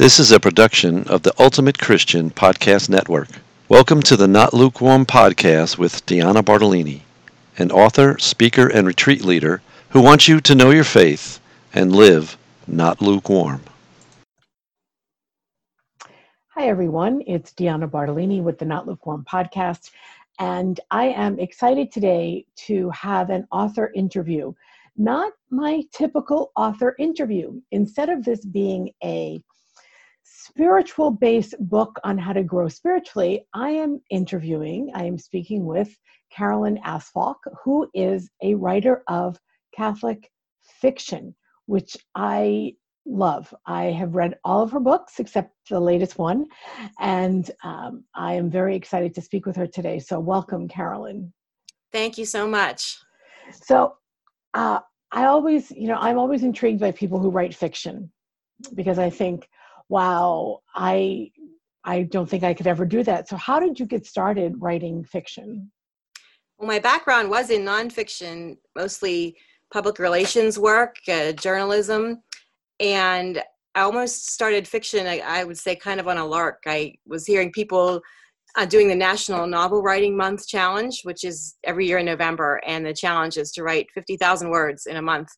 This is a production of the Ultimate Christian Podcast Network. Welcome to the Not Lukewarm Podcast with Deanna Bartolini, an author, speaker, and retreat leader who wants you to know your faith and live not lukewarm. Hi, everyone. It's Deanna Bartolini with the Not Lukewarm Podcast. And I am excited today to have an author interview. Not my typical author interview. Instead of this being a spiritual based book on how to grow spiritually, I am interviewing, I am speaking with Carolyn Astfalk, who is a writer of Catholic fiction, which I love. I have read all of her books except the latest one, and um, I am very excited to speak with her today. So, welcome, Carolyn. Thank you so much. So, uh, I always, you know, I'm always intrigued by people who write fiction because I think wow, I I don't think I could ever do that. So how did you get started writing fiction? Well, my background was in nonfiction, mostly public relations work, uh, journalism, and I almost started fiction. I, I, would say kind of on a lark. I was hearing people uh, doing the National Novel Writing Month challenge, which is every year in November, and the challenge is to write fifty thousand words in a month.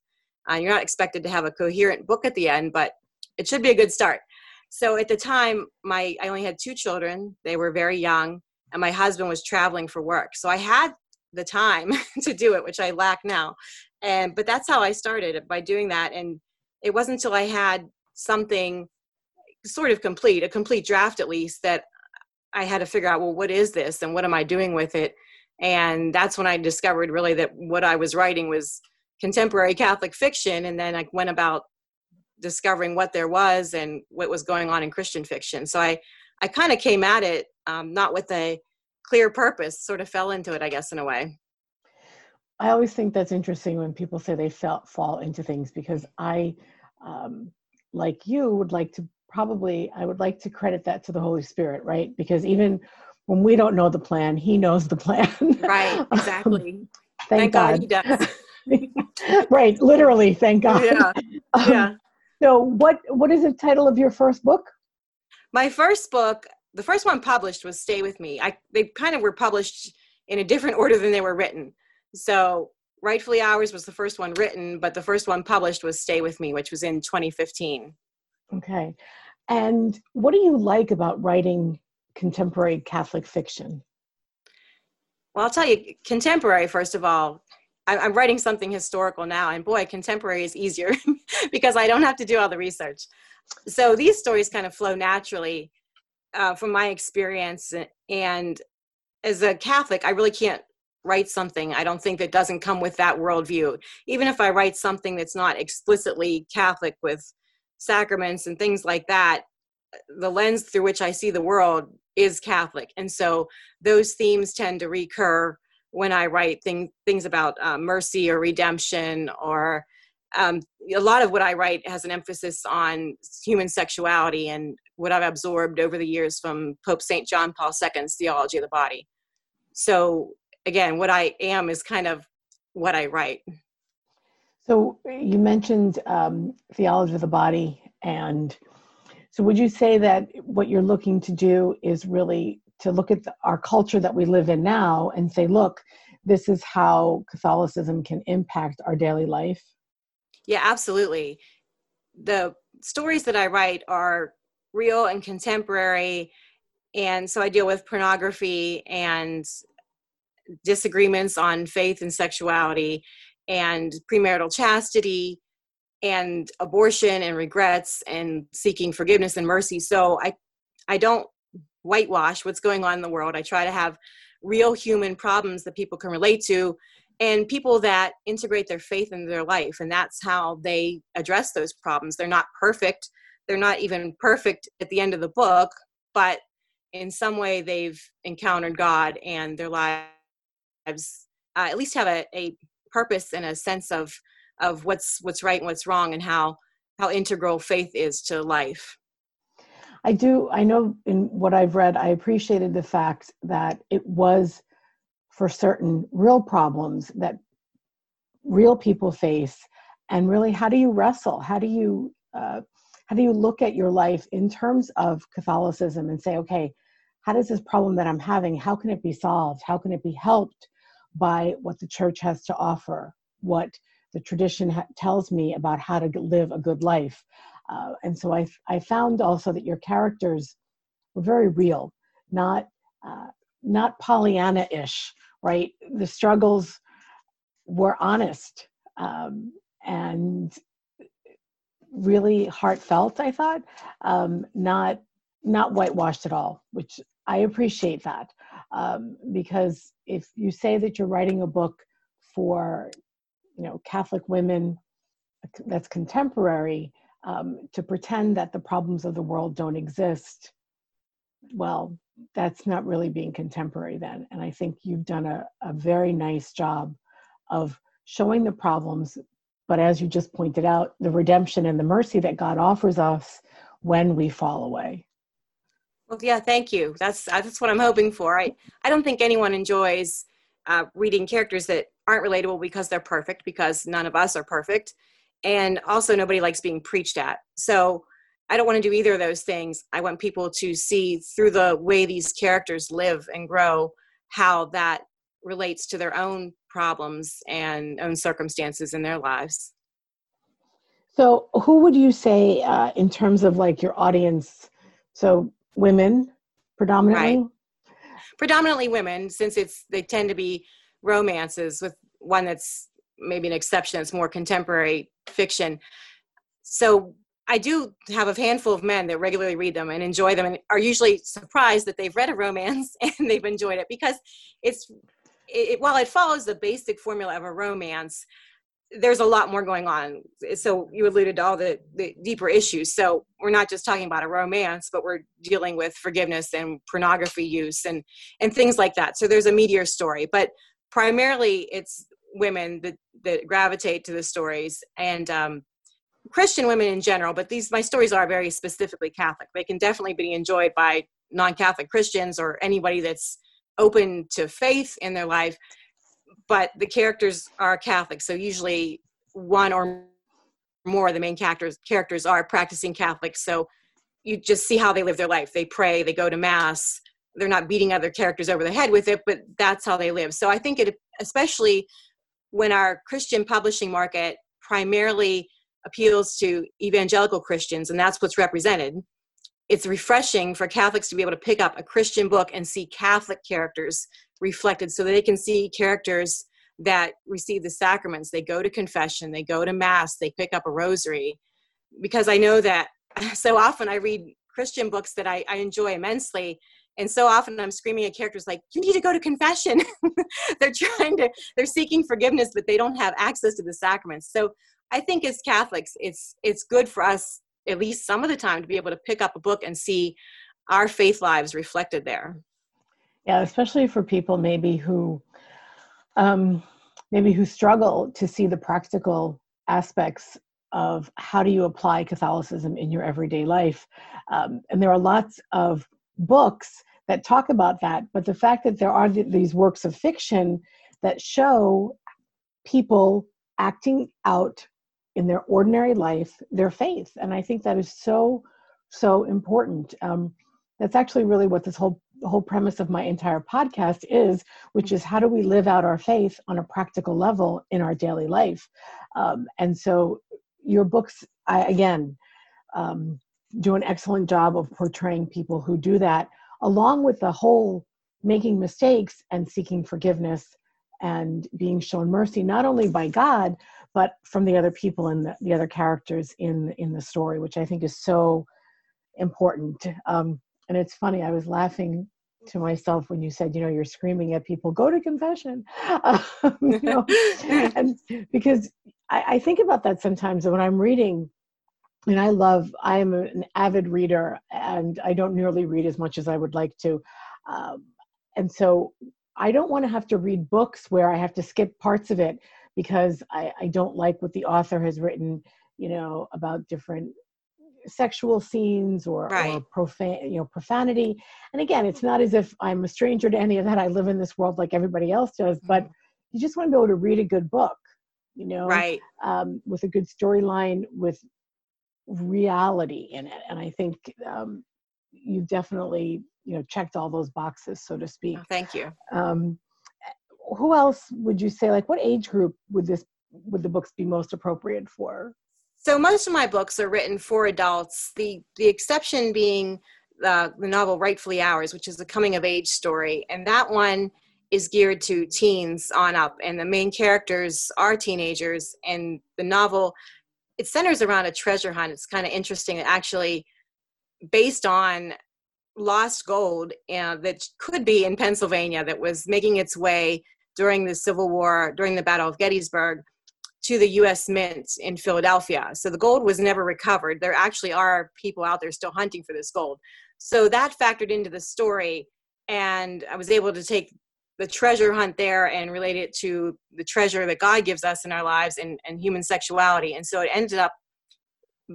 Uh, you're not expected to have a coherent book at the end, but it should be a good start so at the time my i only had two children. They were very young and my husband was traveling for work. So i had the time to do it which i lack now. And but that's how i started by doing that. And it wasn't until i had something sort of complete a complete draft at least that i had to figure out well what is this and what am i doing with it? And that's when i discovered really that what i was writing was contemporary catholic fiction and then i went about discovering what there was and what was going on in Christian fiction. So I, I kind of came at it um, not with a clear purpose, sort of fell into it, I guess, in a way. I always think that's interesting when people say they felt fall into things because I, um, like you, would like to probably I would like to credit that to the Holy Spirit, right? Because even when we don't know the plan, He knows the plan. Right. Exactly. um, thank, thank, God. God He does. right. Literally. Thank God. Yeah. Um, yeah. So, what what is the title of your first book? My first book, the first one published was "Stay with Me." I they kind of were published in a different order than they were written. So, "Rightfully Ours" was the first one written, but the first one published was "Stay with Me," which was in 2015. Okay, and what do you like about writing contemporary Catholic fiction? Well, I'll tell you, contemporary, first of all, I'm writing something historical now, and boy, contemporary is easier because I don't have to do all the research. So these stories kind of flow naturally uh, from my experience. And as a Catholic, I really can't write something I don't think that doesn't come with that worldview. Even if I write something that's not explicitly Catholic with sacraments and things like that, the lens through which I see the world is Catholic. And so those themes tend to recur when I write thing, things about uh, mercy or redemption, or um, a lot of what I write has an emphasis on human sexuality and what I've absorbed over the years from Pope St. John Paul II's theology of the body. So, again, what I am is kind of what I write. So, you mentioned um, theology of the body, and so would you say that what you're looking to do is really to look at the, our culture that we live in now and say, look, this is how Catholicism can impact our daily life? Yeah, absolutely. The stories that I write are real and contemporary. And so I deal with pornography and disagreements on faith and sexuality and premarital chastity and abortion and regrets and seeking forgiveness and mercy. So I I don't whitewash what's going on in the world. I try to have real human problems that people can relate to and people that integrate their faith into their life. And that's how they address those problems. They're not perfect. They're not even perfect at the end of the book, but in some way they've encountered God and their lives uh, at least have a, a purpose and a sense of of what's what's right and what's wrong and how how integral faith is to life. I do, I know in what I've read, I appreciated the fact that it was for certain real problems that real people face. And really, how do you wrestle? How do you, uh, how do you look at your life in terms of Catholicism and say, okay, how does this problem that I'm having, how can it be solved? How can it be helped by what the church has to offer? What the tradition ha- tells me about how to live a good life. Uh, and so I, I found also that your characters were very real, not uh, not Pollyanna-ish, right? The struggles were honest um, and really heartfelt. I thought, um, not not whitewashed at all, which I appreciate that um, because if you say that you're writing a book for you know Catholic women that's contemporary, um, to pretend that the problems of the world don't exist, well, that's not really being contemporary then. And I think you've done a, a very nice job of showing the problems, but as you just pointed out, the redemption and the mercy that God offers us when we fall away. Well, yeah, thank you. That's that's what I'm hoping for. I I don't think anyone enjoys uh, reading characters that aren't relatable because they're perfect, because none of us are perfect, and also nobody likes being preached at. So I don't want to do either of those things. I want people to see through the way these characters live and grow how that relates to their own problems and own circumstances in their lives. So, who would you say, uh, in terms of like your audience? So, women predominantly? Right. Predominantly women, since it's they tend to be romances with one that's maybe an exception that's more contemporary fiction. So I do have a handful of men that regularly read them and enjoy them and are usually surprised that they've read a romance and they've enjoyed it because it's it, while it follows the basic formula of a romance there's a lot more going on. So you alluded to all the, the deeper issues. So we're not just talking about a romance but we're dealing with forgiveness and pornography use and and things like that. So there's a meteor story but primarily it's women that that gravitate to the stories and um, Christian women in general, but these my stories are very specifically Catholic. They can definitely be enjoyed by non-Catholic Christians or anybody that's open to faith in their life. But the characters are Catholic, so usually one or more of the main characters characters are practicing Catholics. So you just see how they live their life. They pray, they go to mass. They're not beating other characters over the head with it, but that's how they live. So I think it, especially when our Christian publishing market primarily appeals to evangelical Christians, and that's what's represented. It's refreshing for Catholics to be able to pick up a Christian book and see Catholic characters reflected so they can see characters that receive the sacraments. They go to confession, they go to Mass, they pick up a rosary. Because I know that so often I read Christian books that I, I enjoy immensely, and so often i'm screaming at characters like you need to go to confession they're trying to they're seeking forgiveness but they don't have access to the sacraments so I think as Catholics, it's it's good for us at least some of the time to be able to pick up a book and see our faith lives reflected there. Yeah, especially for people maybe who um, maybe who struggle to see the practical aspects of how do you apply Catholicism in your everyday life. Um, and there are lots of books that talk about that, but the fact that there are th- these works of fiction that show people acting out in their ordinary life their faith and i think that is so so important. Um, that's actually really what this whole whole premise of my entire podcast is which is how do we live out our faith on a practical level in our daily life? Um, and so your books I, again um, do an excellent job of portraying people who do that along with the whole making mistakes and seeking forgiveness and being shown mercy not only by god but from the other people and the, the other characters in in the story, which I think is so important. Um, and it's funny, I was laughing to myself when you said, you know, you're screaming at people, go to confession. Um, you know, and because I, I think about that sometimes when I'm reading and I love, I am an avid reader and I don't nearly read as much as I would like to. Um, and so I don't want to have to read books where I have to skip parts of it because I, I don't like what the author has written, you know, about different sexual scenes or, right. or profane you know profanity and again it's not as if i'm a stranger to any of that i live in this world like everybody else does but mm-hmm. you just want to be able to read a good book you know right um, with a good storyline with reality in it. And I think um, you've definitely you know checked all those boxes, so to speak. Oh, thank you. Um, who else would you say like what age group would this would the books be most appropriate for? So most of my books are written for adults. The the exception being uh, the novel Rightfully Ours, which is a coming of age story, and that one is geared to teens on up, and the main characters are teenagers. And the novel it centers around a treasure hunt. It's kind of interesting, actually, based on lost gold uh, that could be in Pennsylvania that was making its way during the Civil War, during the Battle of Gettysburg, to the US Mint in Philadelphia. So the gold was never recovered. There actually are people out there still hunting for this gold. So that factored into the story. And I was able to take the treasure hunt there and relate it to the treasure that God gives us in our lives and, and human sexuality. And so it ended up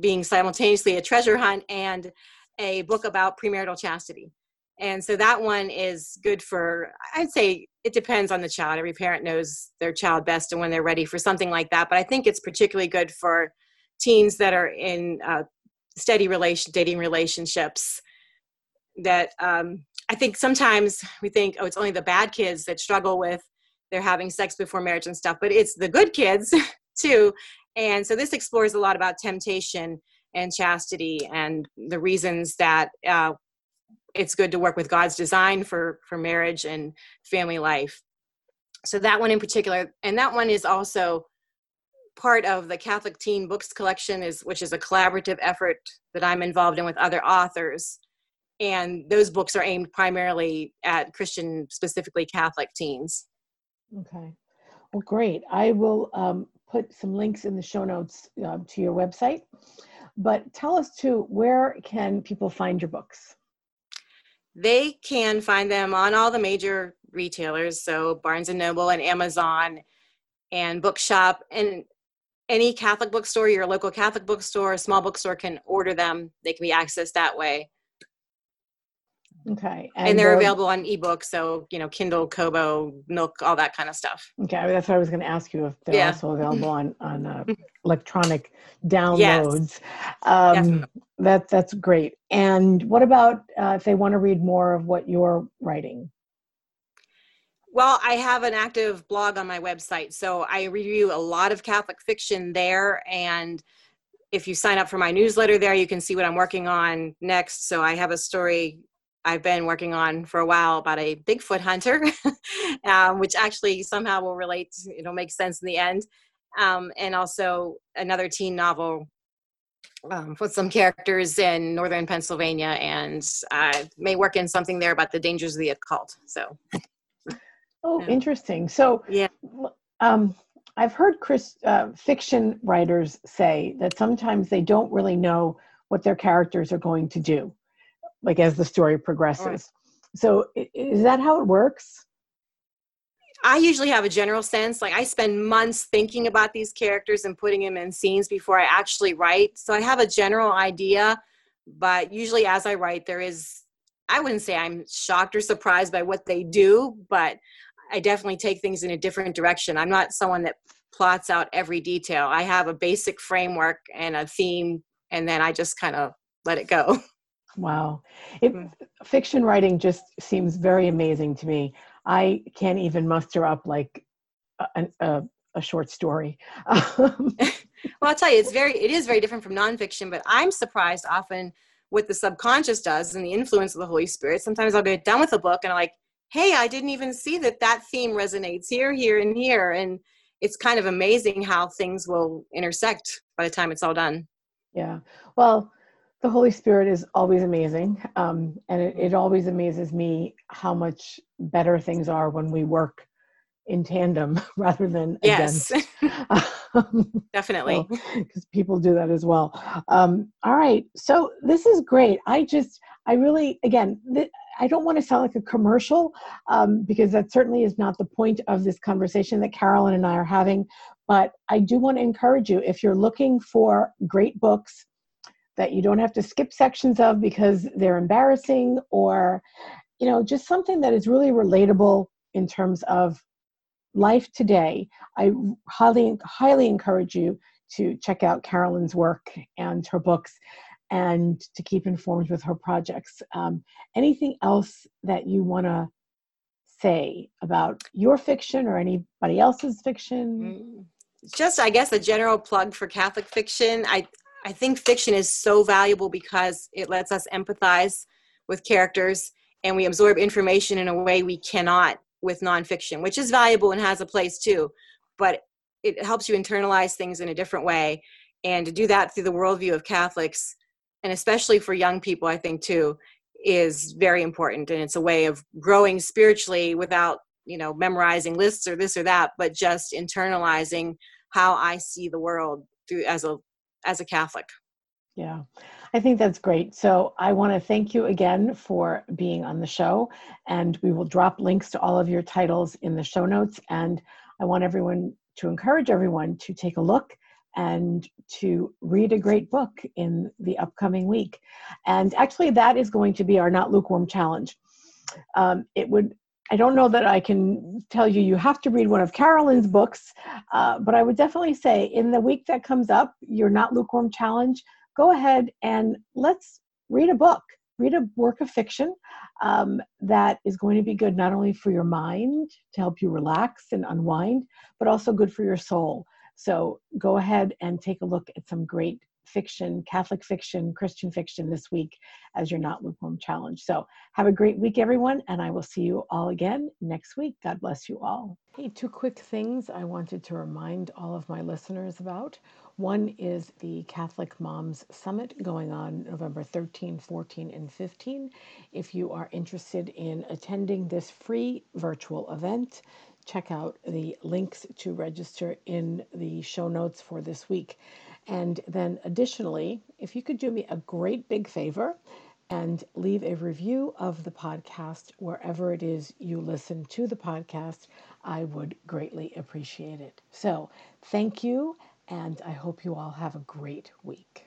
being simultaneously a treasure hunt and a book about premarital chastity. And so that one is good for, I'd say it depends on the child. Every parent knows their child best and when they're ready for something like that. But I think it's particularly good for teens that are in uh, steady relation, dating relationships that um, I think sometimes we think, oh, it's only the bad kids that struggle with they're having sex before marriage and stuff, but it's the good kids too. And so this explores a lot about temptation and chastity and the reasons that uh, it's good to work with God's design for for marriage and family life. So that one in particular, and that one is also part of the Catholic Teen Books collection, is which is a collaborative effort that I'm involved in with other authors. And those books are aimed primarily at Christian, specifically Catholic teens. Okay. Well, great. I will um, put some links in the show notes uh, to your website. But tell us too, where can people find your books? they can find them on all the major retailers so barnes and noble and amazon and bookshop and any catholic bookstore your local catholic bookstore small bookstore can order them they can be accessed that way okay and, and they're available on ebook so you know kindle kobo nook all that kind of stuff okay that's what i was going to ask you if they're yeah. also available on on uh, electronic downloads yes. um, that that's great. And what about uh, if they want to read more of what you're writing? Well, I have an active blog on my website, so I review a lot of Catholic fiction there. And if you sign up for my newsletter there, you can see what I'm working on next. So I have a story I've been working on for a while about a Bigfoot hunter, um, which actually somehow will relate, it'll make sense in the end. Um, and also another teen novel um, with some characters in northern Pennsylvania, and I may work in something there about the dangers of the occult. So, oh, yeah. interesting. So, yeah, um, I've heard Chris uh, fiction writers say that sometimes they don't really know what their characters are going to do, like as the story progresses. Right. So, is that how it works? I usually have a general sense. Like I spend months thinking about these characters and putting them in scenes before I actually write. So I have a general idea, but usually as I write, there is, I wouldn't say I'm shocked or surprised by what they do, but I definitely take things in a different direction. I'm not someone that plots out every detail. I have a basic framework and a theme, and then I just kind of let it go. Wow. It, mm. fiction writing just seems very amazing to me. I can't even muster up like a, a, a short story. well, I'll tell you, it's very, it is very different from nonfiction, but I'm surprised often what the subconscious does and the influence of the Holy Spirit. Sometimes I'll get done with a book and I'm like, hey, I didn't even see that that theme resonates here, here, and here. And it's kind of amazing how things will intersect by the time it's all done. Yeah. Well, the Holy Spirit is always amazing. Um, and it, it, always amazes me how much better things are when we work in tandem rather than yes. um, Definitely. Because so, people do that as well. Um, all right. So this is great. I just, I really, again, th- I don't want to sound like a commercial um, because that certainly is not the point of this conversation that Carolyn and I are having. But I do want to encourage you if you're looking for great books that you don't have to skip sections of because they're embarrassing or you know just something that is really relatable in terms of life today i highly highly encourage you to check out Carolyn's work and her books and to keep informed with her projects. Um, anything else that you want to say about your fiction or anybody else's fiction? Mm. Just, I guess, a general plug for Catholic fiction. I, I think fiction is so valuable because it lets us empathize with characters and we absorb information in a way we cannot with nonfiction, which is valuable and has a place too. But it helps you internalize things in a different way. And to do that through the worldview of Catholics, and especially for young people, I think too, is very important. And it's a way of growing spiritually without, you know, memorizing lists or this or that, but just internalizing how I see the world through as a as a Catholic. Yeah, I think that's great. So I want to thank you again for being on the show, and we will drop links to all of your titles in the show notes. And I want everyone to encourage everyone to take a look and to read a great book in the upcoming week. And actually, that is going to be our Not Lukewarm Challenge. Um, it would I don't know that I can tell you you have to read one of Carolyn's books, uh, but I would definitely say in the week that comes up, your Not Lukewarm Challenge, go ahead and let's read a book, read a work of fiction um, that is going to be good not only for your mind to help you relax and unwind, but also good for your soul. So go ahead and take a look at some great fiction, Catholic fiction, Christian fiction this week as your Not Lukewarm Challenge. So have a great week, everyone, and I will see you all again next week. God bless you all. Hey, two quick things I wanted to remind all of my listeners about. One is the Catholic Moms Summit going on November 13, 14, and 15. If you are interested in attending this free virtual event, check out the links to register in the show notes for this week. And then, additionally, if you could do me a great big favor and leave a review of the podcast wherever it is you listen to the podcast, I would greatly appreciate it. So, thank you and I hope you all have a great week.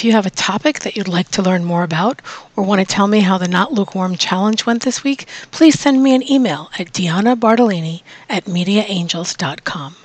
If you have a topic that you'd like to learn more about or want to tell me how the Not Lukewarm Challenge went this week, please send me an email at Deanna Bartolini at mediaangels.com.